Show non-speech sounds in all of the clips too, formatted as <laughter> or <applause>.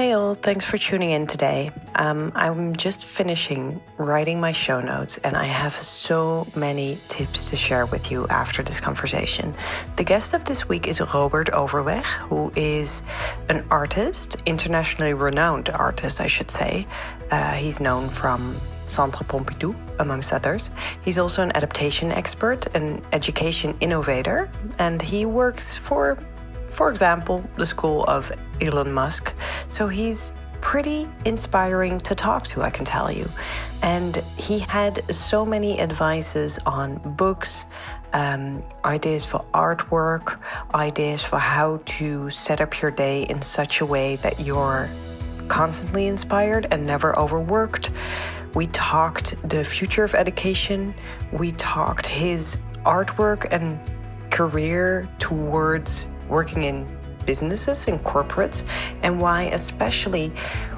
Hey all, thanks for tuning in today. Um, I'm just finishing writing my show notes and I have so many tips to share with you after this conversation. The guest of this week is Robert Overweg, who is an artist, internationally renowned artist, I should say. Uh, he's known from Centre Pompidou, amongst others. He's also an adaptation expert, an education innovator, and he works for for example, the school of Elon Musk. So he's pretty inspiring to talk to, I can tell you. And he had so many advices on books, um, ideas for artwork, ideas for how to set up your day in such a way that you're constantly inspired and never overworked. We talked the future of education, we talked his artwork and career towards working in businesses and corporates, and why, especially,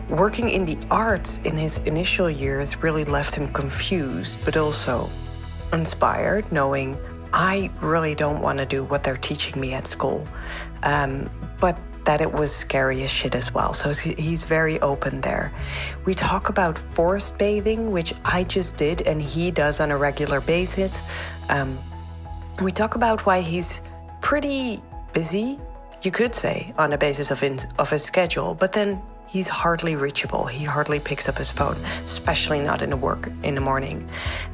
working in the arts in his initial years really left him confused, but also inspired, knowing I really don't want to do what they're teaching me at school. Um, but that it was scary as shit as well. So he's very open there. We talk about forest bathing, which I just did and he does on a regular basis. Um, we talk about why he's pretty busy, you could say, on a basis of, in, of his schedule, but then he's hardly reachable. He hardly picks up his phone, especially not in the work in the morning.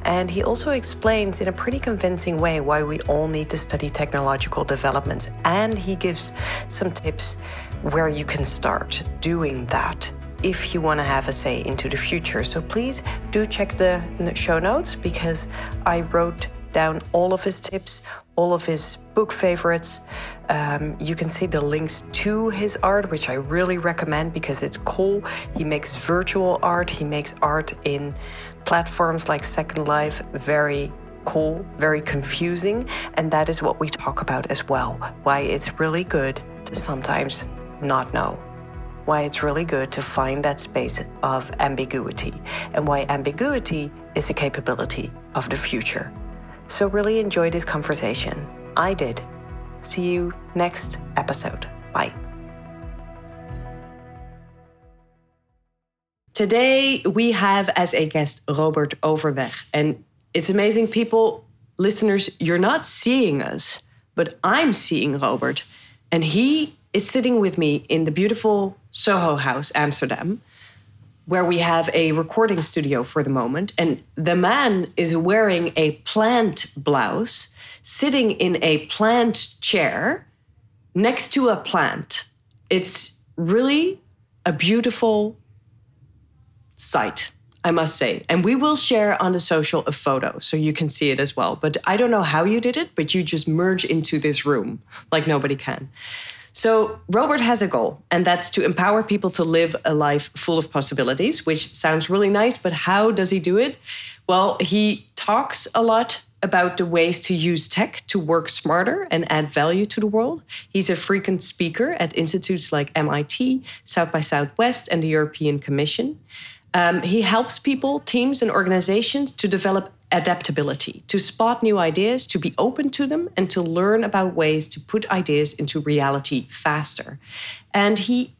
And he also explains in a pretty convincing way why we all need to study technological developments. And he gives some tips where you can start doing that if you want to have a say into the future. So please do check the show notes because I wrote down all of his tips, all of his book favorites. Um, you can see the links to his art, which I really recommend because it's cool. He makes virtual art, he makes art in platforms like Second Life, very cool, very confusing. And that is what we talk about as well. Why it's really good to sometimes not know. Why it's really good to find that space of ambiguity, and why ambiguity is a capability of the future. So, really enjoyed this conversation. I did. See you next episode. Bye. Today, we have as a guest Robert Overweg. And it's amazing, people, listeners, you're not seeing us, but I'm seeing Robert. And he is sitting with me in the beautiful Soho House, Amsterdam where we have a recording studio for the moment. And the man is wearing a plant blouse, sitting in a plant chair next to a plant. It's really a beautiful sight, I must say. And we will share on the social a photo so you can see it as well. But I don't know how you did it, but you just merge into this room like nobody can. So, Robert has a goal, and that's to empower people to live a life full of possibilities, which sounds really nice, but how does he do it? Well, he talks a lot about the ways to use tech to work smarter and add value to the world. He's a frequent speaker at institutes like MIT, South by Southwest, and the European Commission. Um, he helps people, teams, and organizations to develop adaptability, to spot new ideas, to be open to them, and to learn about ways to put ideas into reality faster. And he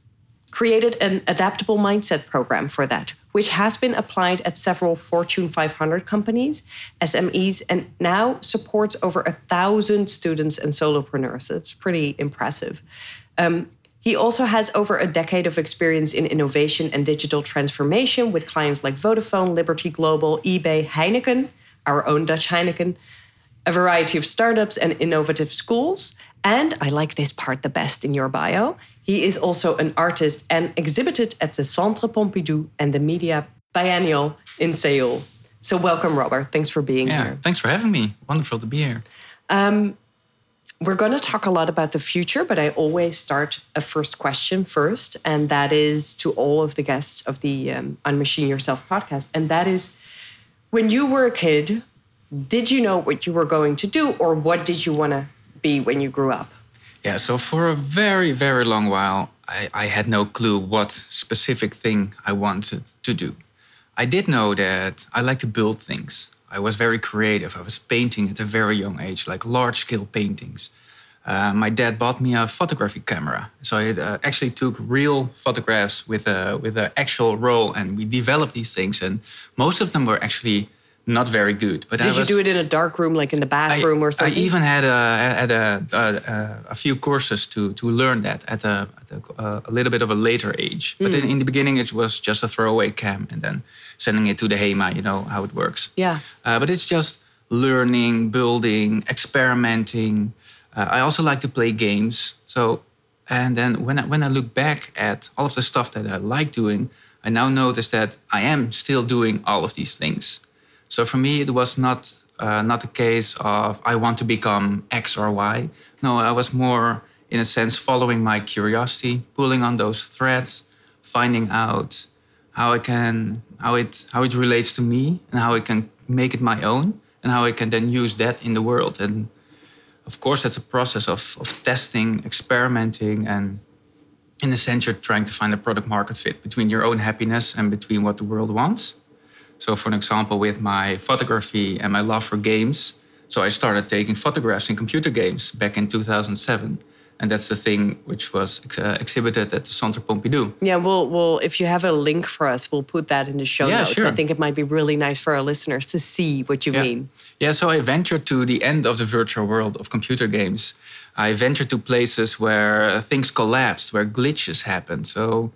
created an adaptable mindset program for that, which has been applied at several Fortune 500 companies, SMEs, and now supports over a thousand students and solopreneurs. It's pretty impressive. Um, he also has over a decade of experience in innovation and digital transformation with clients like Vodafone, Liberty Global, eBay, Heineken, our own Dutch Heineken, a variety of startups and innovative schools. And I like this part the best in your bio. He is also an artist and exhibited at the Centre Pompidou and the Media Biennial in Seoul. So, welcome, Robert. Thanks for being yeah, here. Thanks for having me. Wonderful to be here. Um, we're going to talk a lot about the future, but I always start a first question first, and that is to all of the guests of the um, Unmachine Yourself podcast. And that is when you were a kid, did you know what you were going to do, or what did you want to be when you grew up? Yeah, so for a very, very long while, I, I had no clue what specific thing I wanted to do. I did know that I like to build things. I was very creative. I was painting at a very young age, like large scale paintings. Uh, my dad bought me a photography camera. So I uh, actually took real photographs with a with an actual roll, and we developed these things. And most of them were actually not very good. But did you do it in a dark room, like in the bathroom I, or something? I even had a had a, a, a few courses to to learn that at a, at a, a little bit of a later age. But mm. in, in, the beginning, it was just a throwaway cam, and then sending it to the HEMA. You know how it works. Yeah. Uh, but it's just learning, building, experimenting. Uh, I also like to play games. So, and then when I, when I look back at all of the stuff that I like doing, I now notice that I am still doing all of these things. So for me, it was not uh, not a case of I want to become X or Y. No, I was more, in a sense, following my curiosity, pulling on those threads, finding out how I can how it how it relates to me and how I can make it my own and how I can then use that in the world. And of course, that's a process of, of testing, experimenting, and in a sense, you're trying to find a product market fit between your own happiness and between what the world wants. So, for an example, with my photography and my love for games, so I started taking photographs in computer games back in 2007 and that's the thing which was uh, exhibited at the Centre Pompidou. Yeah, well, well, if you have a link for us, we'll put that in the show yeah, notes. Sure. I think it might be really nice for our listeners to see what you yeah. mean. Yeah, so I ventured to the end of the virtual world of computer games. I ventured to places where things collapsed, where glitches happened. So,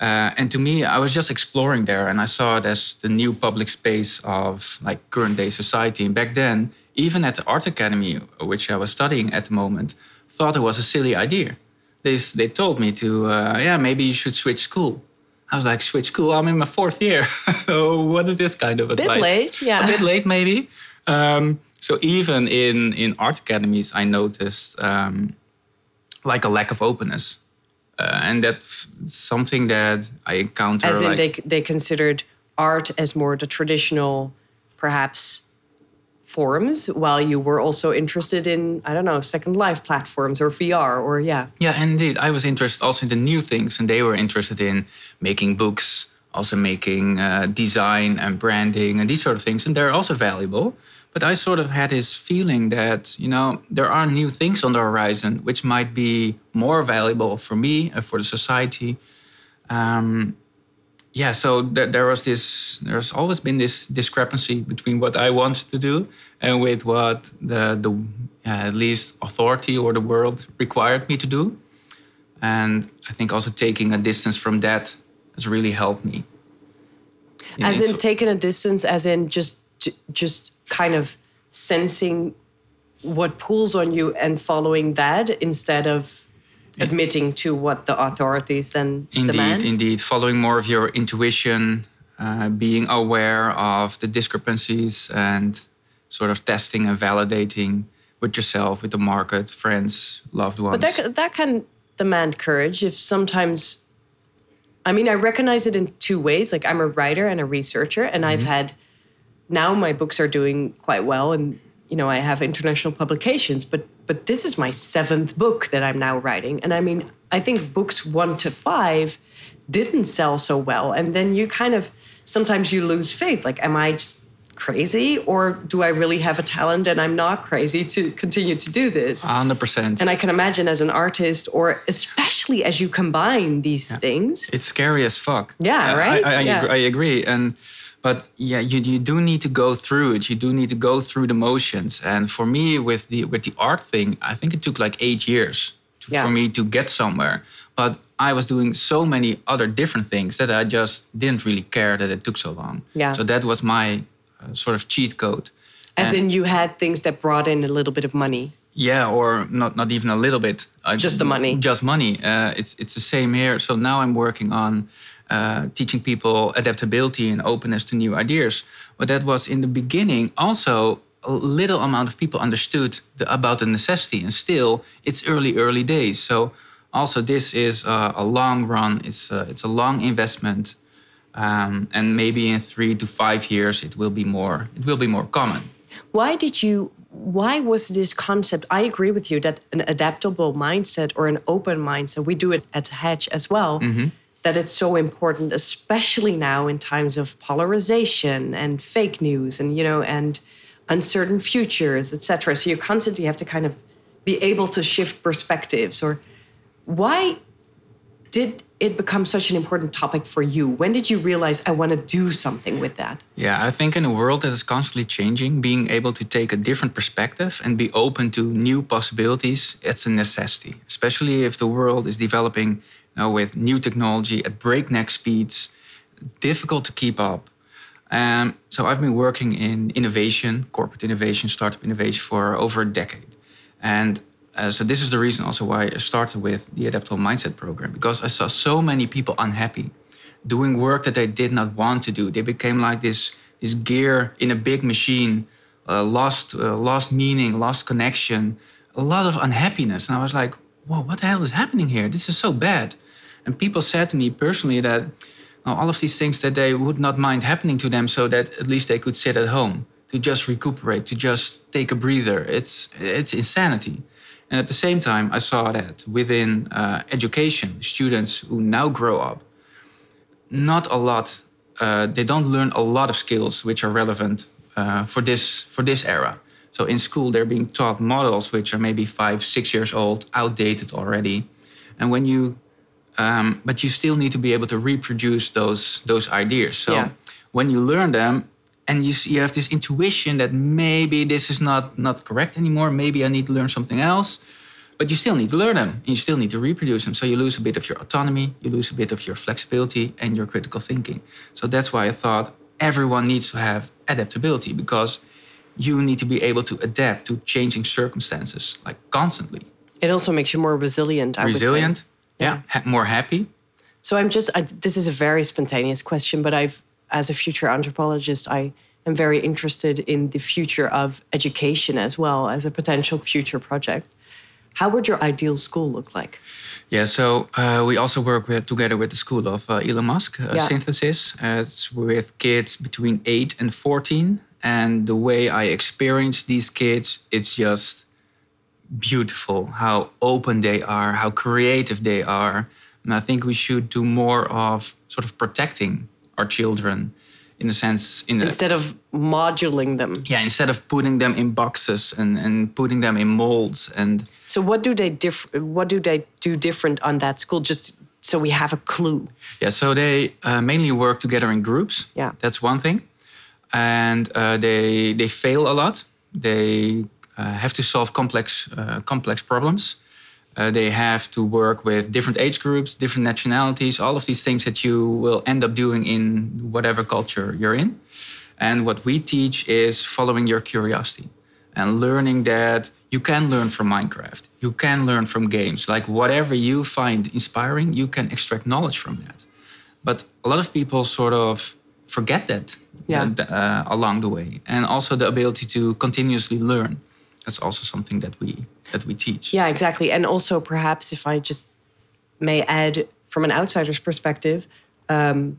uh, and to me, I was just exploring there, and I saw it as the new public space of like current day society. And back then, even at the art academy, which I was studying at the moment thought it was a silly idea. They, they told me to, uh, yeah, maybe you should switch school. I was like, switch school? I'm in my fourth year. <laughs> what is this kind of advice? A bit late, yeah. A bit late, maybe. Um, so even in, in art academies, I noticed um, like a lack of openness. Uh, and that's something that I encounter. As in, like, they, they considered art as more the traditional, perhaps forums while you were also interested in i don't know second life platforms or vr or yeah. Yeah and indeed. I was interested also in the new things and they were interested in making books also making uh, design and branding and these sort of things and they're also valuable. But i sort of had this feeling that you know there are new things on the horizon which might be more valuable for me and for the society. Um, yeah, so there, there was this. There's always been this discrepancy between what I wanted to do and with what the the uh, at least authority or the world required me to do. And I think also taking a distance from that has really helped me. As in, taking a distance, as in just just kind of sensing what pulls on you and following that instead of admitting to what the authorities then indeed, demand? Indeed, following more of your intuition, uh, being aware of the discrepancies and sort of testing and validating with yourself, with the market, friends, loved ones. But that, that can demand courage if sometimes, I mean, I recognize it in two ways. Like I'm a writer and a researcher, and mm-hmm. I've had, now my books are doing quite well and you know, I have international publications, but but this is my seventh book that I'm now writing. And I mean, I think books one to five didn't sell so well. And then you kind of sometimes you lose faith. Like, am I just crazy or do I really have a talent and I'm not crazy to continue to do this? 100%. And I can imagine as an artist, or especially as you combine these yeah. things, it's scary as fuck. Yeah, right? I, I, yeah. I agree. And but yeah you, you do need to go through it. You do need to go through the motions. And for me with the with the art thing i think it took like eight years to, yeah. for me to get somewhere. But i was doing so many other different things that i just didn't really care that it took so long. Yeah. So that was my uh, sort of cheat code. As and in you had things that brought in a little bit of money. Yeah or not not even a little bit. Just the money. Just money. Uh, it's it's the same here. So now i'm working on uh, teaching people adaptability and openness to new ideas. But that was in the beginning also a little amount of people understood the, about the necessity, and still it's early, early days. So also this is a, a long run. It's a, it's a long investment, um, and maybe in three to five years it will be more. It will be more common. Why did you? Why was this concept? I agree with you that an adaptable mindset or an open mindset. We do it at Hatch as well. Mm-hmm that it's so important, especially now in times of polarization and fake news and, you know, and uncertain futures, etc. So you constantly have to kind of be able to shift perspectives or why did it become such an important topic for you? When did you realize I want to do something with that? Yeah, I think in a world that is constantly changing, being able to take a different perspective and be open to new possibilities, it's a necessity, especially if the world is developing know, with new technology at breakneck speeds, difficult to keep up. Um, so I've been working in innovation, corporate innovation, startup innovation for over a decade. And uh, so this is the reason also why I started with the Adaptable Mindset program because I saw so many people unhappy doing work that they did not want to do. They became like this this gear in a big machine, uh, lost uh, lost meaning, lost connection, a lot of unhappiness. And I was like, whoa, what the hell is happening here? This is so bad. And people said to me personally that all of these things that they would not mind happening to them, so that at least they could sit at home to just recuperate, to just take a breather. It's it's insanity. And at the same time, I saw that within uh, education, students who now grow up, not a lot, uh, they don't learn a lot of skills which are relevant uh, for this for this era. So in school, they're being taught models which are maybe five, six years old, outdated already. And when you, um, but you still need to be able to reproduce those those ideas. So yeah. when you learn them, and you you have this intuition that maybe this is not not correct anymore. Maybe I need to learn something else, but you still need to learn them. And you still need to reproduce them. So you lose a bit of your autonomy, you lose a bit of your flexibility and your critical thinking. So that's why I thought everyone needs to have adaptability because you need to be able to adapt to changing circumstances like constantly. It also makes you more resilient. I resilient, yeah, ha- more happy. So I'm just. I, this is a very spontaneous question, but I've as a future anthropologist, I am very interested in the future of education as well as a potential future project. How would your ideal school look like? Yeah, so uh, we also work with, together with the school of uh, Elon Musk, uh, yeah. Synthesis. it's with kids between 8 and 14. And the way I experience these kids, it's just beautiful how open they are, how creative they are. And I think we should do more of sort of protecting our children in a sense in instead of moduling them. Yeah instead of putting them in boxes and, and putting them in molds and so what do they diff- what do they do different on that school just so we have a clue? Yeah so they uh, mainly work together in groups. Yeah. That's one thing. And uh, they they fail a lot. They have to solve complex uh, complex problems uh, they have to work with different age groups, different nationalities, all of these things that you will end up doing in whatever culture you're in. And what we teach is following your curiosity and learning that you can learn from Minecraft, you can learn from games. Like whatever you find inspiring, you can extract knowledge from that. But a lot of people sort of forget that yeah. uh, along the way. And also the ability to continuously learn. That's also something that we that we teach. Yeah, exactly. And also, perhaps if I just may add from an outsider's perspective, um,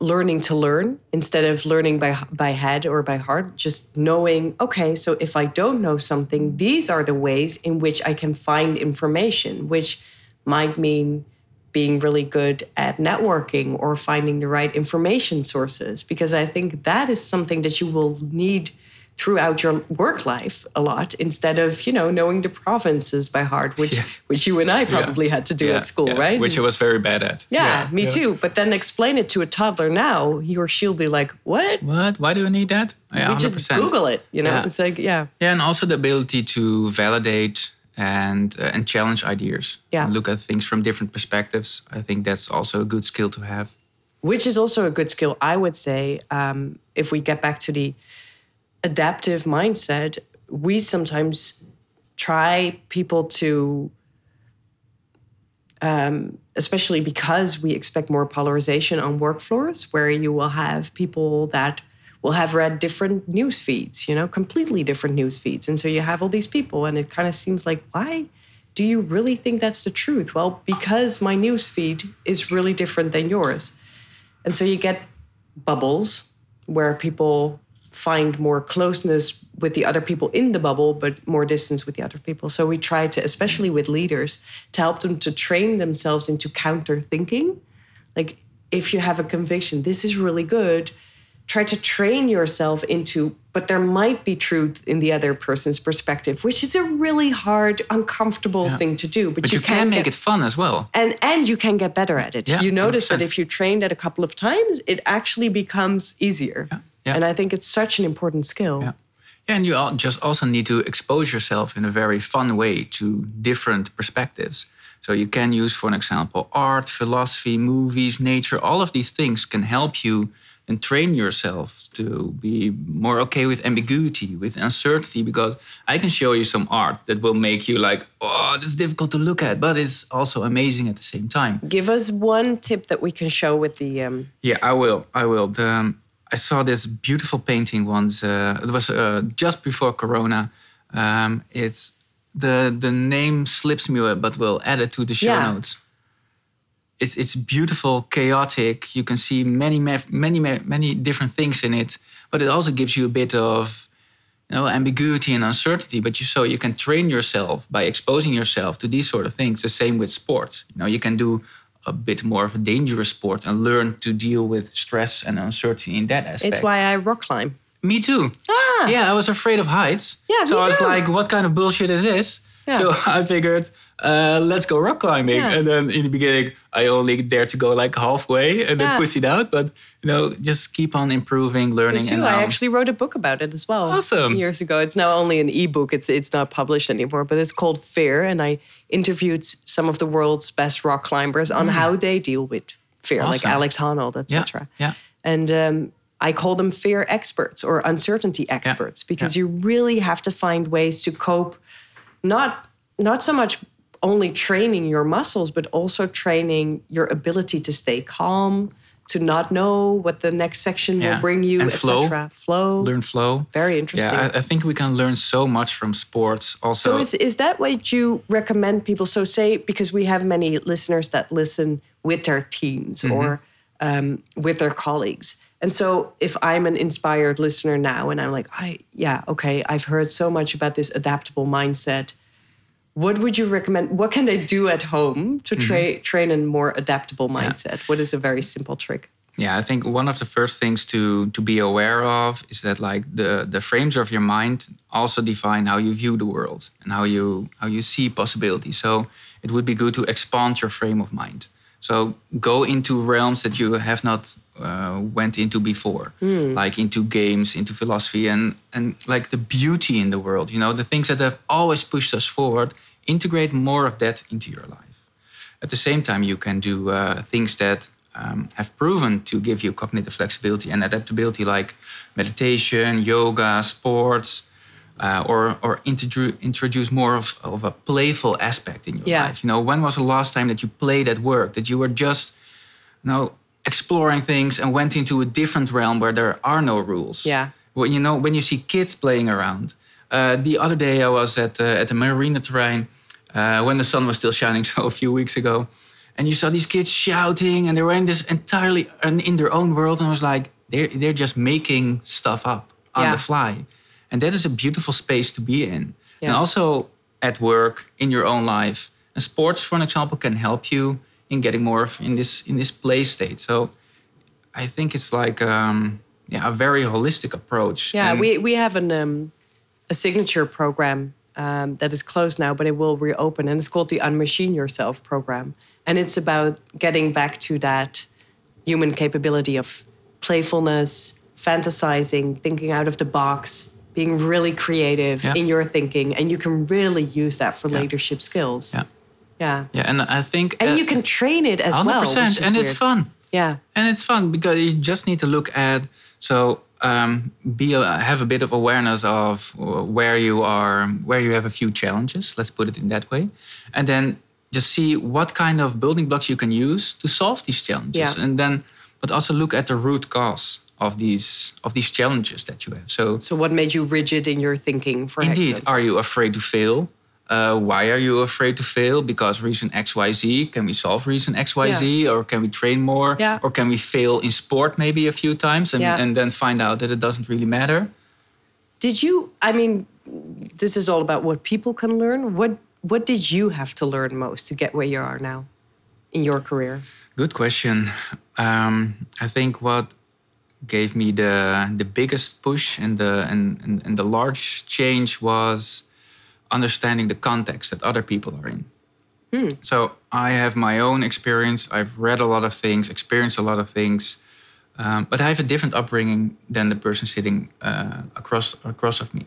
learning to learn instead of learning by by head or by heart just knowing okay so if i don't know something these are the ways in which i can find information which might mean being really good at networking or finding the right information sources because i think that is something that you will need throughout your work life a lot instead of you know knowing the provinces by heart which yeah. which you and I probably yeah. had to do yeah. at school right? Which I was very bad at. Yeah, me too. But then explain it to a toddler now he or she'll be like what? What? Why do I need that? Yeah, we 100%. just Google it you know? It's like yeah. Yeah and also the ability to validate and uh, and challenge ideas. Yeah. Look at things from different perspectives. I think that's also a good skill to have. Which is also a good skill I would say um, if we get back to the adaptive mindset, we sometimes try people to, um, especially because we expect more polarization on work floors, where you will have people that will have read different news feeds, you know, completely different news feeds. And so you have all these people, and it kind of seems like, why do you really think that's the truth? Well, because my news feed is really different than yours. And so you get bubbles where people find more closeness with the other people in the bubble, but more distance with the other people. So we try to, especially with leaders, to help them to train themselves into counter thinking. Like if you have a conviction, this is really good, try to train yourself into but there might be truth in the other person's perspective which is a really hard uncomfortable Yeah. thing to do but, But you, can, make get, it fun as well. and and you can get better at it Yeah, you notice that 100%. if you trained it a couple of times it actually becomes easier yeah. And i think it's such an important skill Yeah. Yeah, and you just also need to expose yourself in a very fun way to different perspectives. So you can use, for an example, art, philosophy, movies, nature. All of these things can help you and train yourself to be more okay with ambiguity, with uncertainty. Because I can show you some art that will make you like, oh, this is difficult to look at, but it's also amazing at the same time. give us one tip that we can show with the um, Yeah, I will. I will. The, um, I saw this beautiful painting once. Uh, it was uh, just before Corona. Um, it's the the name slips me, but we'll add it to the show Yeah. notes. It's it's beautiful, chaotic. You can see many ma- many many different things in it, but it also gives you a bit of you know ambiguity and uncertainty. But you so you can train yourself by exposing yourself to these sort of things. The same with sports. You know, you can do a bit more of a dangerous sport and learn to deal with stress and uncertainty in that aspect. it's why i rock climb Me too. Ah. Yeah, I was afraid of heights. Yeah, so me I was too. like, what kind of bullshit is this? Yeah. So <laughs> I figured, uh, let's go rock climbing. Yeah. And then in the beginning, I only dared to go like halfway and then push it out. But, you know, just keep on improving, Me learning. too. and I actually wrote a book about it as well. Awesome. Years ago. It's now only an ebook. It's it's not published anymore, but it's called Fear. And I interviewed some of the world's best rock climbers on how they deal with fear, like Mm. Alex Honnold, etc. Yeah, yeah. And um, I call them fear experts or uncertainty experts because you really have to find ways to cope, not not so much only training your muscles, but also training your ability to stay calm, to not know what the next section will bring you, And flow. etc. Flow. learn flow. Very interesting. Yeah, I, I think we can learn so much from sports. Also, So is is that what you recommend people? So say because we have many listeners that listen with their teams or um, with their colleagues, and so if I'm an inspired listener now and I'm like, I yeah okay, I've heard so much about this adaptable mindset. What would you recommend? What can they do at home to mm-hmm. tra- train a more adaptable mindset? What is a very simple trick? Yeah, I think one of the first things to to be aware of is that like the the frames of your mind also define how you view the world and how you how you see possibilities. So it would be good to expand your frame of mind. So go into realms that you have not uh, went into before, like into games, into philosophy, and and like the beauty in the world. You know, the things that have always pushed us forward. Integrate more of that into your life. At the same time, you can do uh, things that um, have proven to give you cognitive flexibility and adaptability, like meditation, yoga, sports, uh, or or introdu- introduce more of, of a playful aspect in your Yeah. life. You know, when was the last time that you played at work? That you were just, you know, exploring things and went into a different realm where there are no rules. Yeah. Well, you know, when you see kids playing around. Uh, the other day, I was at uh, at the Marineterrein uh, when the sun was still shining, <laughs> so a few weeks ago, and you saw these kids shouting, and they were in this entirely in in their own world, and I was like, they're they're just making stuff up on Yeah. the fly, and that is a beautiful space to be in. Yeah. And also at work, in your own life, and sports, for an example, can help you in getting more in this in this play state. So I think it's like um, yeah, a very holistic approach. Yeah, And- we, we have an um, a signature program um, that is closed now, but it will reopen, and it's called the Unmachine Yourself program, and it's about getting back to that human capability of playfulness, fantasizing, thinking out of the box, being really creative Yeah. in your thinking, and you can really use that for leadership skills. Yeah. yeah, Yeah, and I think and uh, you can train it as 100%, well, is and it's fun. Yeah, And it's fun because you just need to look at so um, be a, have a bit of awareness of uh, where you are, where you have a few challenges. Let's put it in that way, and then just see what kind of building blocks you can use to solve these challenges, Yeah. and then but also look at the root cause of these of these challenges that you have. So So, what made you rigid in your thinking? For Indeed. Hexen? Are you afraid to fail? Uh, why are you afraid to fail? Because reason X, Y, Z. Can we solve reason X, Y, Z? Or can we train more? Yeah. Or can we fail in sport maybe a few times and, Yeah. and then find out that it doesn't really matter? Did you? I mean, this is all about what people can learn. What What did you have to learn most to get where you are now in your career? Good question. Um, I think what gave me the the biggest push and the and, and, and the large change was understanding the context that other people are in. Hmm. So I have my own experience. I've read a lot of things, experienced a lot of things, um, but I have a different upbringing than the person sitting uh, across across of me.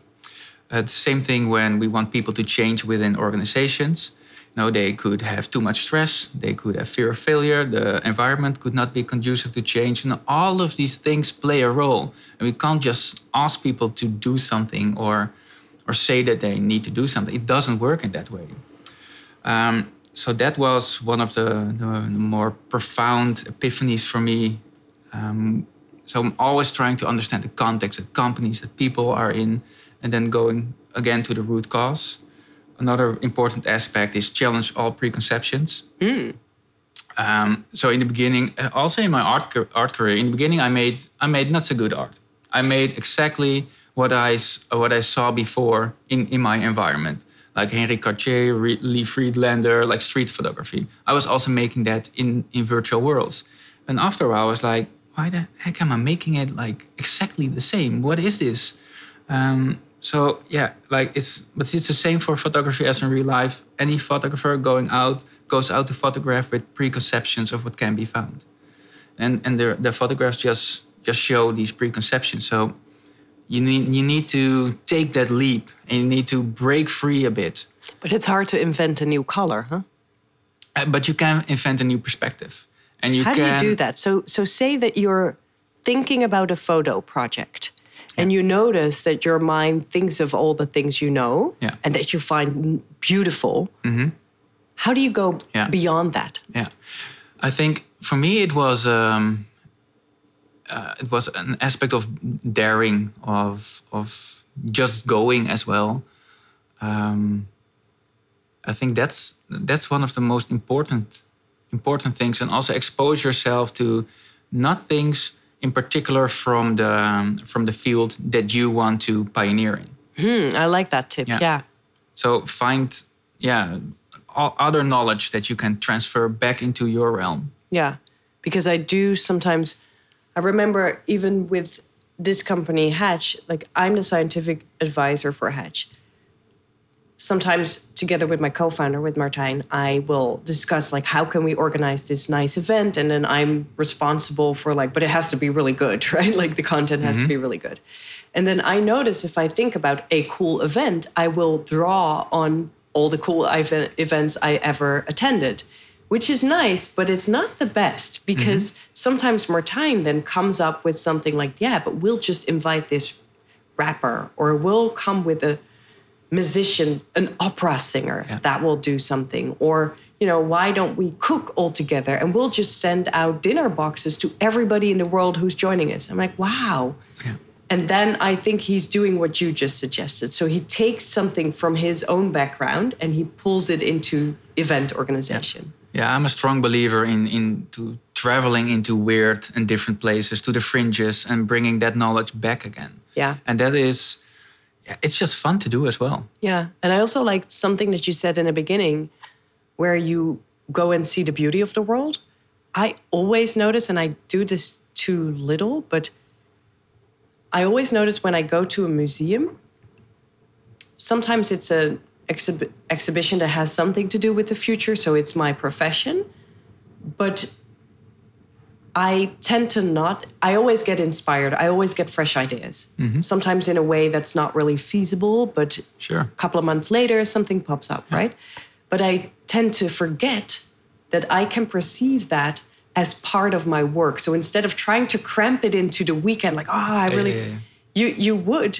Uh, the same thing when we want people to change within organizations. Know, they could have too much stress. They could have fear of failure. The environment could not be conducive to change. And all of these things play a role. And we can't just ask people to do something or or say that they need to do something. It doesn't work in that way. Um, so that was one of the, the, more profound epiphanies for me. Um, so I'm always trying to understand the context that companies, that people are in, and then going again to the root cause. Another important aspect is challenge all preconceptions. Mm. Um, so in the beginning, uh, also in my art, art career, in the beginning, I made I made not so good art. I made exactly what I what I saw before in in my environment, like Henri Cartier, Lee Friedlander, like street photography. I was also making that in in virtual worlds, and after a while, I was like, why the heck am I making it like exactly the same? What is this? Um, so yeah, like it's but it's the same for photography as in real life. Any photographer going out goes out to photograph with preconceptions of what can be found, and and the the photographs just just show these preconceptions. So you need you need to take that leap and you need to break free a bit. But it's hard to invent a new color, huh? Uh, but you can invent a new perspective, and you How can. do you do that? So so say that you're thinking about a photo project and you notice that your mind thinks of all the things you know Yeah. and that you find beautiful. Mhm. How do you go Yeah. beyond that? Yeah, I think for me it was um, uh, it was an aspect of daring of of just going as well. Um, I think that's that's one of the most important important things, and also expose yourself to not things in particular from the um, from the field that you want to pioneer in. Hmm, I like that tip. Yeah. yeah. So find yeah other knowledge that you can transfer back into your realm. Yeah, because I do sometimes. I remember even with this company, Hatch, like I'm the scientific advisor for Hatch. Sometimes, together with my co-founder, with Martijn, I will discuss like how can we organize this nice event, and then I'm responsible for like, but it has to be really good, <laughs> right? Like the content has to mm-hmm. be really good. And then I notice if I think about a cool event, I will draw on all the cool ev- events I ever attended, which is nice, but it's not the best mm-hmm. because sometimes Martijn then comes up with something like, yeah, but we'll just invite this rapper or we'll come with a musician, an opera singer Yeah. that will do something. Or, you know, why don't we cook all together and we'll just send out dinner boxes to everybody in the world who's joining us? I'm like, wow. Yeah. And then I think he's doing what you just suggested. So he takes something from his own background and he pulls it into event organization. Yeah, I'm a strong believer in into traveling into weird and different places, to the fringes, and bringing that knowledge back again. Yeah. And that is, yeah, it's just fun to do as well. Yeah. And I also liked something that you said in the beginning where you go and see the beauty of the world. I always notice, and I do this too little, but I always notice when I go to a museum, sometimes it's an exhib- exhibition that has something to do with the future, so it's my profession. But I tend to not, I always get inspired. I always get fresh ideas. Mm-hmm. Sometimes in a way that's not really feasible, but Sure. a couple of months later, something pops up, right? But I tend to forget that I can perceive that as part of my work. So instead of trying to cramp it into the weekend, like, oh, I really, yeah, yeah. you you would.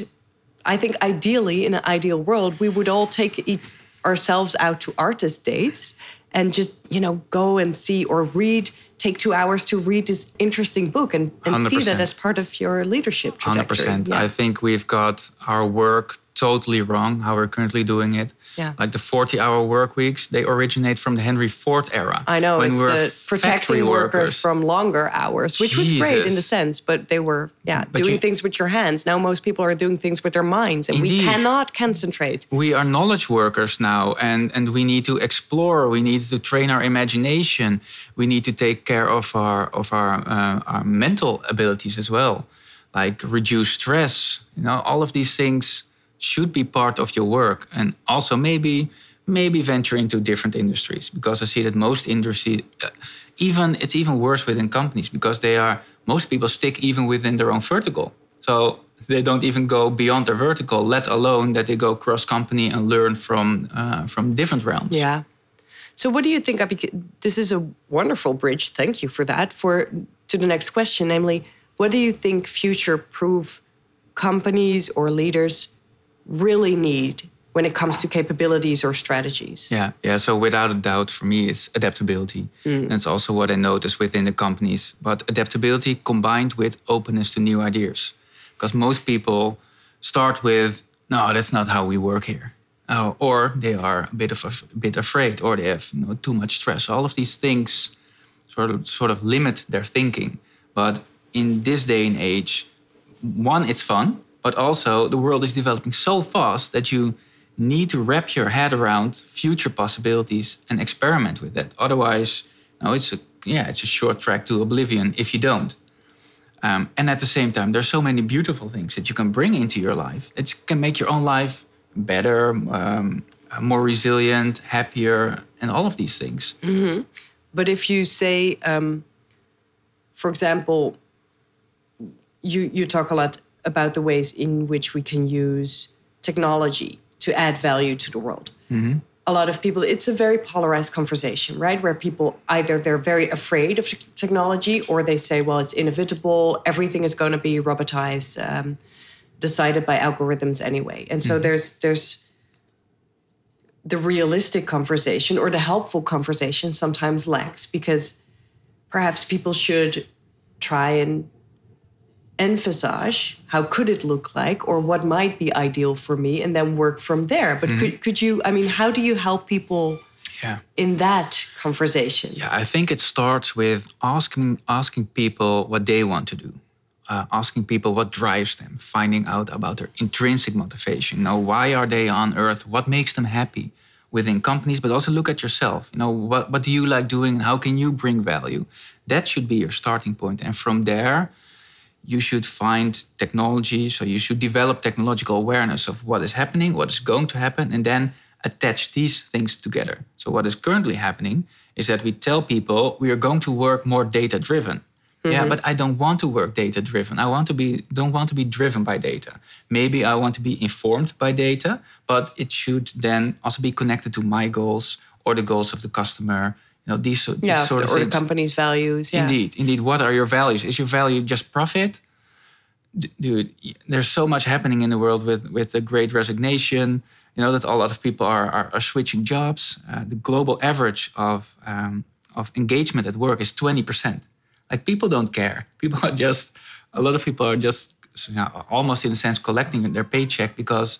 I think ideally, in an ideal world, we would all take e- ourselves out to artist dates and just you know go and see or read. Take two hours to read this interesting book and, and see that as part of your leadership trajectory. percent. Yeah. I think we've got our work totally wrong how we're currently doing it. Yeah. Like the 40 hour work weeks, they originate from the Henry Ford era. I know when it's we're protecting workers workers. from longer hours, which was great in Jesus. a sense, but they were yeah But doing you- things with your hands. Now most people are doing things with their minds, and we cannot concentrate. we are knowledge workers now and and we need to explore we need to train our imagination we need to take care of our of our uh, our mental abilities as well like reduce stress you know all of these things should be part of your work and also maybe maybe venture into different industries because i see that most industries uh, even it's even worse within companies because they are most people stick even within their own vertical so they don't even go beyond their vertical, let alone that they go cross company and learn from uh, from different realms. Yeah. So what do you think? This is a wonderful bridge. Thank you for that. For to the next question, namely, what do you think future-proof companies or leaders really need when it comes to capabilities or strategies? Yeah, yeah. So without a doubt, for me, it's adaptability. Mm. That's also what I notice within the companies. But adaptability combined with openness to new ideas, because most people start with, "No, that's not how we work here," oh, or they are a bit of a, bit afraid, or they have you know, too much stress. All of these things sort of sort of limit their thinking. But in this day and age, one, it's fun, but also the world is developing so fast that you need to wrap your head around future possibilities and experiment with that. Otherwise, no, it's a yeah, it's a short track to oblivion if you don't. Um, and at the same time, there's so many beautiful things that you can bring into your life. It can make your own life better, um, more resilient, happier, and all of these things. But if you say, um, for example, you you talk a lot about the ways in which we can use technology to add value to the world. A lot of people, it's a very polarized conversation, right? Where people either they're very afraid of technology or they say, well, it's inevitable, everything is going to be robotized, um, decided by algorithms anyway. And so there's there's the realistic conversation or the helpful conversation sometimes lacks because perhaps people should try and emphasize how could it look like or what might be ideal for me and then work from there but could, could you i mean how do you help people Yeah. in that conversation Yeah, I think it starts with asking asking people what they want to do, uh, asking people what drives them, finding out about their intrinsic motivation. You know, why are they on Earth? What makes them happy within companies? But also look at yourself. You know, what what do you like doing, and how can you bring value? That should be your starting point, and from there. You should find technology, so you should develop technological awareness of what is happening, what is going to happen, and then attach these things together. So, what is currently happening is that we tell people we are going to work more data driven. Yeah, mm-hmm. but I don't want to work data driven. I want to be don't want to be driven by data. Maybe I want to be informed by data, but it should then also be connected to my goals or the goals of the customer. You know, these, these yeah sort of or the company's values yeah Indeed, indeed. What are your values? Is your value just profit? D- dude, there's so much happening in the world with with the Great Resignation. You know that a lot of people are are, are switching jobs. Uh, the global average of um, of engagement at work is twenty percent. Like people don't care. <laughs> People are just a lot of people are just you know, almost in a sense collecting their paycheck because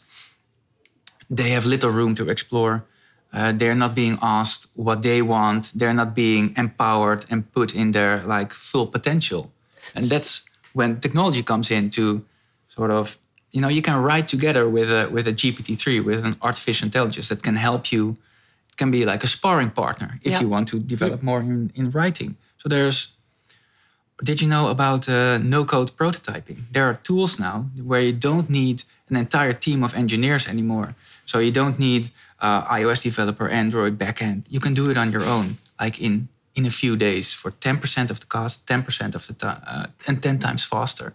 they have little room to explore. Uh, they're not being asked what they want. They're not being empowered and put in their like full potential. And that's when technology comes in to sort of, you know, you can write together with a with a GPT-3, with an artificial intelligence that can help you. It can be like a sparring partner if Yeah. you want to develop more in, in writing. So there's did you know about uh, no-code prototyping? There are tools now where you don't need an entire team of engineers anymore. So you don't need uh, iOS developer, Android backend. You can do it on your own, like in in a few days for 10% of the cost, 10% of the time, uh, and 10 times faster.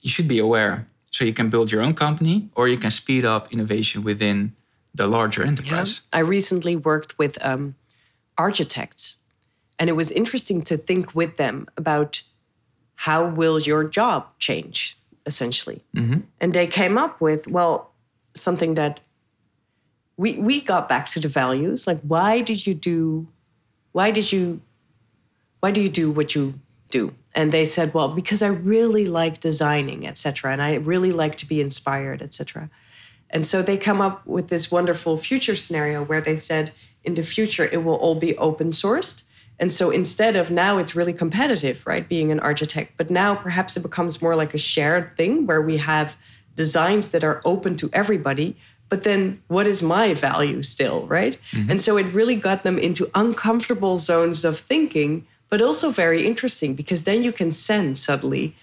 You should be aware. So you can build your own company, or you can speed up innovation within the larger Yeah. enterprise. I recently worked with um, architects, and it was interesting to think with them about how will your job change, essentially. And they came up with well something that we we got back to the values. Like, why did you do? Why did you? Why do you do what you do? And they said, well, because I really like designing, etc., and I really like to be inspired, etc. And so they come up with this wonderful future scenario where they said in the future it will all be open sourced. And so instead of now it's really competitive, right, being an architect, but now perhaps it becomes more like a shared thing where we have designs that are open to everybody. But then what is my value still, right? Mm-hmm. And so it really got them into uncomfortable zones of thinking, but also very interesting because then you can sense suddenly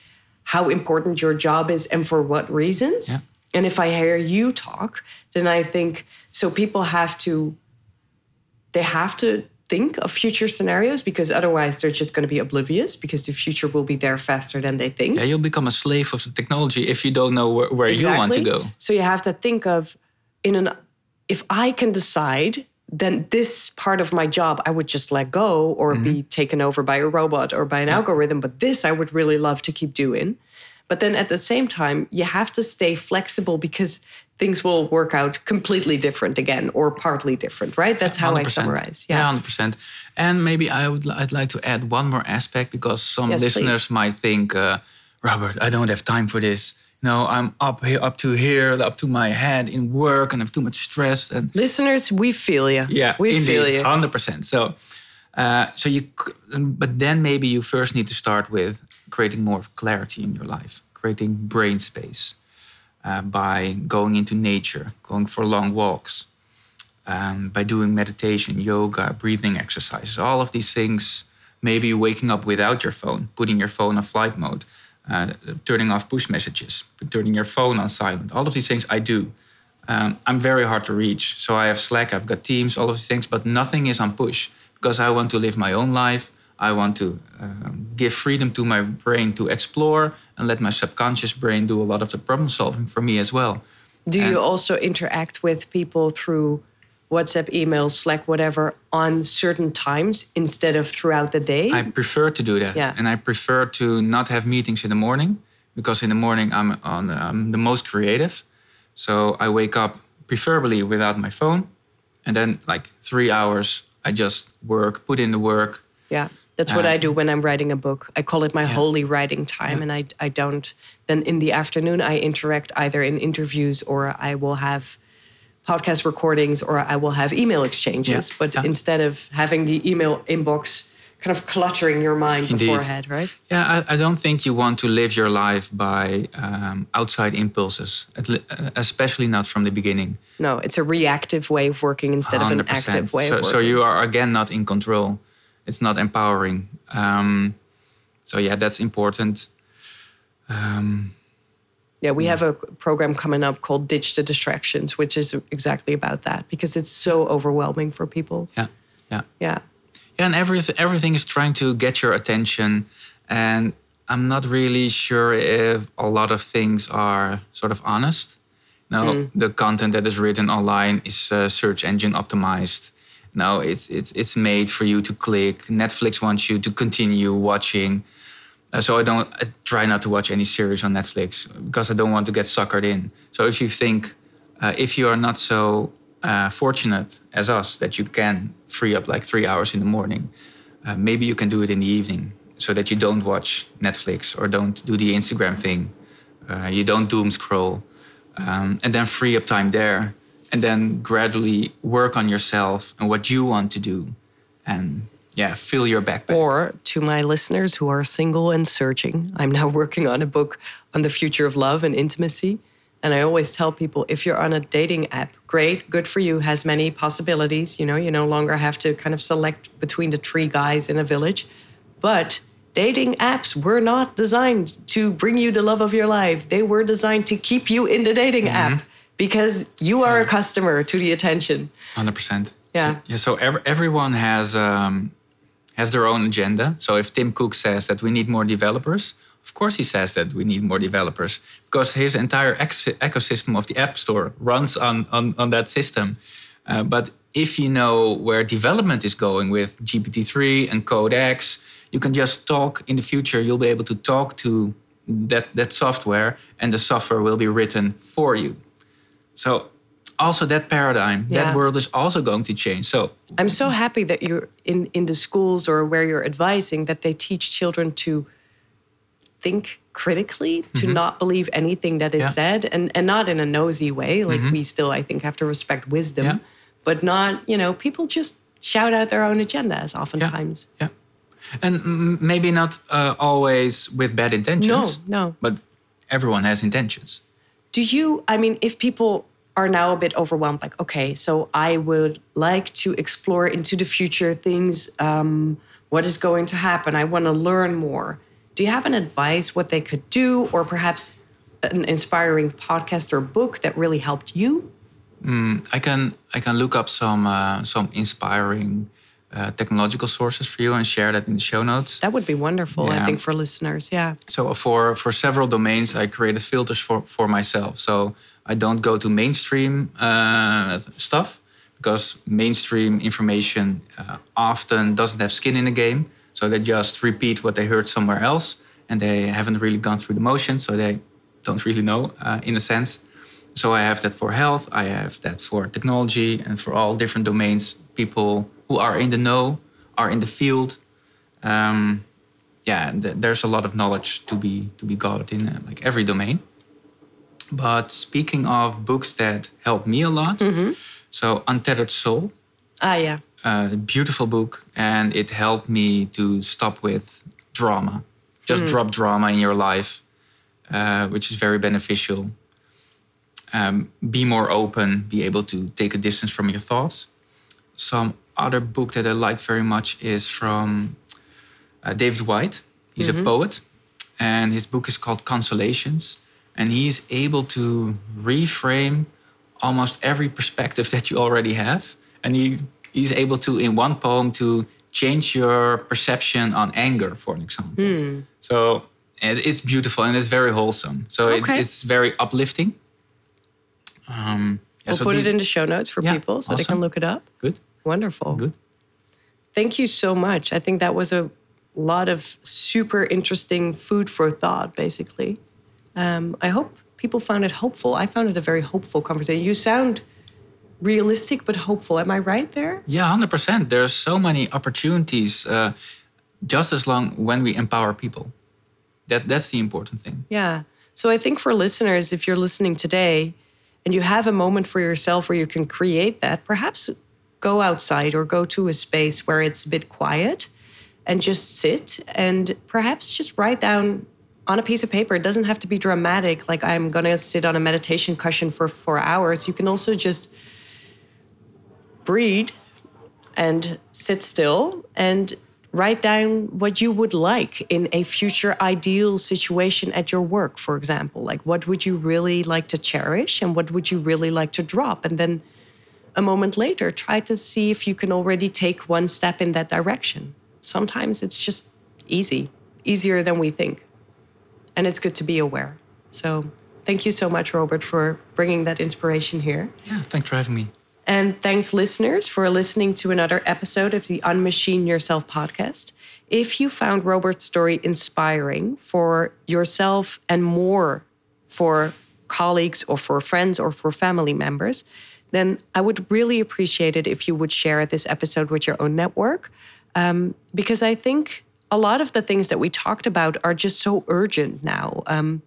how important your job is and for what reasons. Yeah. And if I hear you talk, then I think so people have to they have to think of future scenarios because otherwise they're just going to be oblivious because the future will be there faster than they think. Yeah, you'll become a slave of the technology if you don't know where, where exactly. you want to go. So you have to think of in an if I can decide then this part of my job I would just let go or mm-hmm. be taken over by a robot or by an yeah. algorithm. But this I would really love to keep doing. But then at the same time, you have to stay flexible because things will work out completely different again or partly different, right? That's how 100%. I summarize. Yeah, hundred percent. And maybe I would I'd like to add one more aspect because some yes, listeners please. might think, uh, Robert, I don't have time for this no, I'm up here, up to here, up to my head in work, and I have too much stress. And listeners, we feel you. Yeah, we indeed, feel you, hundred percent. So, uh, so you, but then maybe you first need to start with creating more clarity in your life, creating brain space uh, by going into nature, going for long walks, um, by doing meditation, yoga, breathing exercises, all of these things. Maybe waking up without your phone, putting your phone on flight mode uh, turning off push messages, turning your phone on silent. All of these things I do. Um, I'm very hard to reach. So I have Slack, I've got Teams, all of these things, but nothing is on push because I want to live my own life. I want to um, give freedom to my brain to explore and let my subconscious brain do a lot of the problem solving for me as well. Do and you also interact with people through WhatsApp, email, Slack, whatever, on certain times instead of throughout the day? I prefer to do that. Yeah. And I prefer to not have meetings in the morning because in the morning I'm, on, I'm the most creative. So I wake up preferably without my phone. And then, like three hours, I just work, put in the work. Yeah. That's what I do when I'm writing a book. I call it my yeah. holy writing time. Yeah. And I, I don't, then in the afternoon, I interact either in interviews or I will have podcast recordings or I will have email exchanges. Yeah. But yeah. instead of having the email inbox kind of cluttering your mind Indeed. beforehand, right? Yeah, I, I, don't think you want to live your life by um, outside impulses, uh, especially not from the beginning. No, it's a reactive way of working instead 100%. of an active way so, of working. So you are again not in control. It's not empowering. Um, so yeah, that's important. Um, yeah, we have a program coming up called Ditch the Distractions, which is exactly about that because it's so overwhelming for people. Yeah, yeah, yeah. Yeah, and everything everything is trying to get your attention, and I'm not really sure if a lot of things are sort of honest. No, mm. the content that is written online is uh, search engine optimized. No, it's it's it's made for you to click. Netflix wants you to continue watching. Uh, so I don't I try not to watch any series on Netflix because I don't want to get suckered in. So if you think, uh, if you are not so uh, fortunate as us that you can free up like three hours in the morning, uh, maybe you can do it in the evening so that you don't watch Netflix or don't do the Instagram thing. Uh, you don't doom scroll, um, and then free up time there, and then gradually work on yourself and what you want to do, and yeah, fill your backpack. Or to my listeners who are single and searching, I'm now <laughs> working on a book on the future of love and intimacy. And I always tell people if you're on a dating app, great, good for you, has many possibilities. You know, you no longer have to kind of select between the three guys in a village. But dating apps were not designed to bring you the love of your life, they were designed to keep you in the dating mm-hmm. app because you are a customer to the attention. 100%. Yeah. Yeah. So every, everyone has um, has their own agenda. So if Tim Cook says that we need more developers, of course he says that we need more developers because his entire ecosystem of the App Store runs on, on, on that system. Uh, but if you know where development is going with GPT-3 and Codex, you can just talk in the future. You'll be able to talk to that, that software and the software will be written for you. So also that paradigm yeah. that world is also going to change so i'm so happy that you're in in the schools or where you're advising that they teach children to think critically to not believe anything that is Yeah. said and, and not in a nosy way. Like we still, I think, have to respect wisdom, Yeah. but not, you know, people just shout out their own agendas oftentimes. Yeah. And maybe not uh, always with bad intentions. No, no. But everyone has intentions. Do you, I mean, if people are now a bit overwhelmed, like, okay, so I would like to explore into the future things, um, what is going to happen? I want to learn more. Do you have an advice what they could do, or perhaps an inspiring podcast or book that really helped you? I can I can look up some uh, some inspiring uh, technological sources for you and share that in the show notes. That would be wonderful, I think, for listeners. Yeah. So for for several domains, I created filters for for myself. So I don't go to mainstream uh, stuff because mainstream information uh, often doesn't have skin in the game. So they just repeat what they heard somewhere else, and they haven't really gone through the motion. So they don't really know, uh, in a sense. So I have that for health. I have that for technology, and for all different domains. People who are in the know, are in the field. Um, yeah, th- there's a lot of knowledge to be to be gathered in uh, like every domain. But speaking of books that helped me a lot, so Untethered Soul, Ah, yeah. a beautiful book, and it helped me to stop with drama. Just drop drama in your life, uh, which is very beneficial. Um, be more open, be able to take a distance from your thoughts. Some other book that I like very much is from uh, David Whyte. He's a poet, and his book is called Consolations. And he's able to reframe almost every perspective that you already have, and he he's able to in one poem to change your perception on anger, for an example. So and it's beautiful and it's very wholesome. So it, it's very uplifting. Um, yeah, We'll so put it these- in the show notes for Yeah, people so they can look it up. Good, Wonderful. good. Thank you so much. I think that was a lot of super interesting food for thought, basically. Um, I hope people found it hopeful. I found it a very hopeful conversation. You sound realistic but hopeful. Am I right there? Yeah, hundred percent. There's so many opportunities. Uh, just as long when we empower people, that that's the important thing. Yeah. So I think for listeners, if you're listening today and you have a moment for yourself where you can create that, perhaps go outside or go to a space where it's a bit quiet and just sit and perhaps just write down on a piece of paper. It doesn't have to be dramatic, like I'm going to sit on a meditation cushion for four hours. You can also just breathe and sit still and write down what you would like in a future ideal situation at your work, for example. Like, what would you really like to cherish and what would you really like to drop? And then a moment later, try to see if you can already take one step in that direction. Sometimes it's just easy, easier than we think. And it's good to be aware. So, thank you so much, Robert, for bringing that inspiration here. Yeah, thanks for having me. And thanks, listeners, for listening to another episode of the Unmachine Yourself podcast. If you found Robert's story inspiring for yourself and more for colleagues or for friends or for family members, then I would really appreciate it if you would share this episode with your own network. Um, because I think a lot of the things that we talked about are just so urgent now. Um,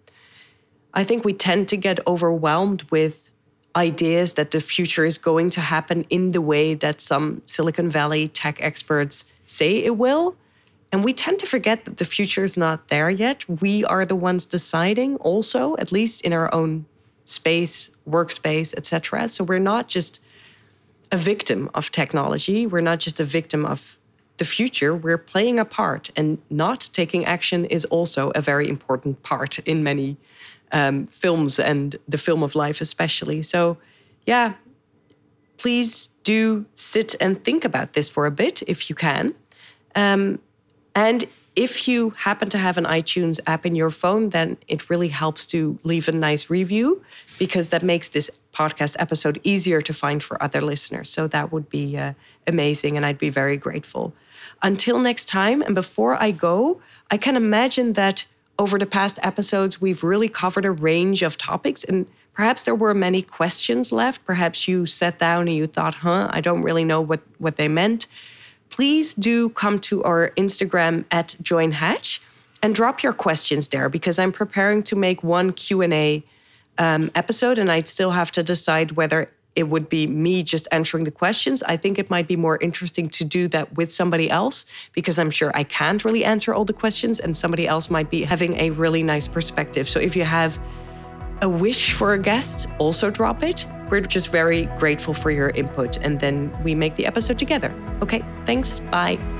I think we tend to get overwhelmed with ideas that the future is going to happen in the way that some Silicon Valley tech experts say it will. And we tend to forget that the future is not there yet. We are the ones deciding also, at least in our own space, workspace, etc. So we're not just a victim of technology. We're not just a victim of the future. We're playing a part, and not taking action is also a very important part in many um, films and the film of life, especially. So, yeah, please do sit and think about this for a bit if you can. Um, and if you happen to have an iTunes app in your phone, then it really helps to leave a nice review because that makes this podcast episode easier to find for other listeners. So that would be uh, amazing, and I'd be very grateful. Until next time, and before I go, I can imagine that over the past episodes, we've really covered a range of topics, and perhaps there were many questions left. Perhaps you sat down and you thought, huh, I don't really know what, what they meant please do come to our Instagram at Join Hatch and drop your questions there because I'm preparing to make one Q&A um, episode and I'd still have to decide whether it would be me just answering the questions. I think it might be more interesting to do that with somebody else because I'm sure I can't really answer all the questions and somebody else might be having a really nice perspective. So if you have a wish for a guest, also drop it. We're just very grateful for your input and then we make the episode together. Okay, thanks. Bye.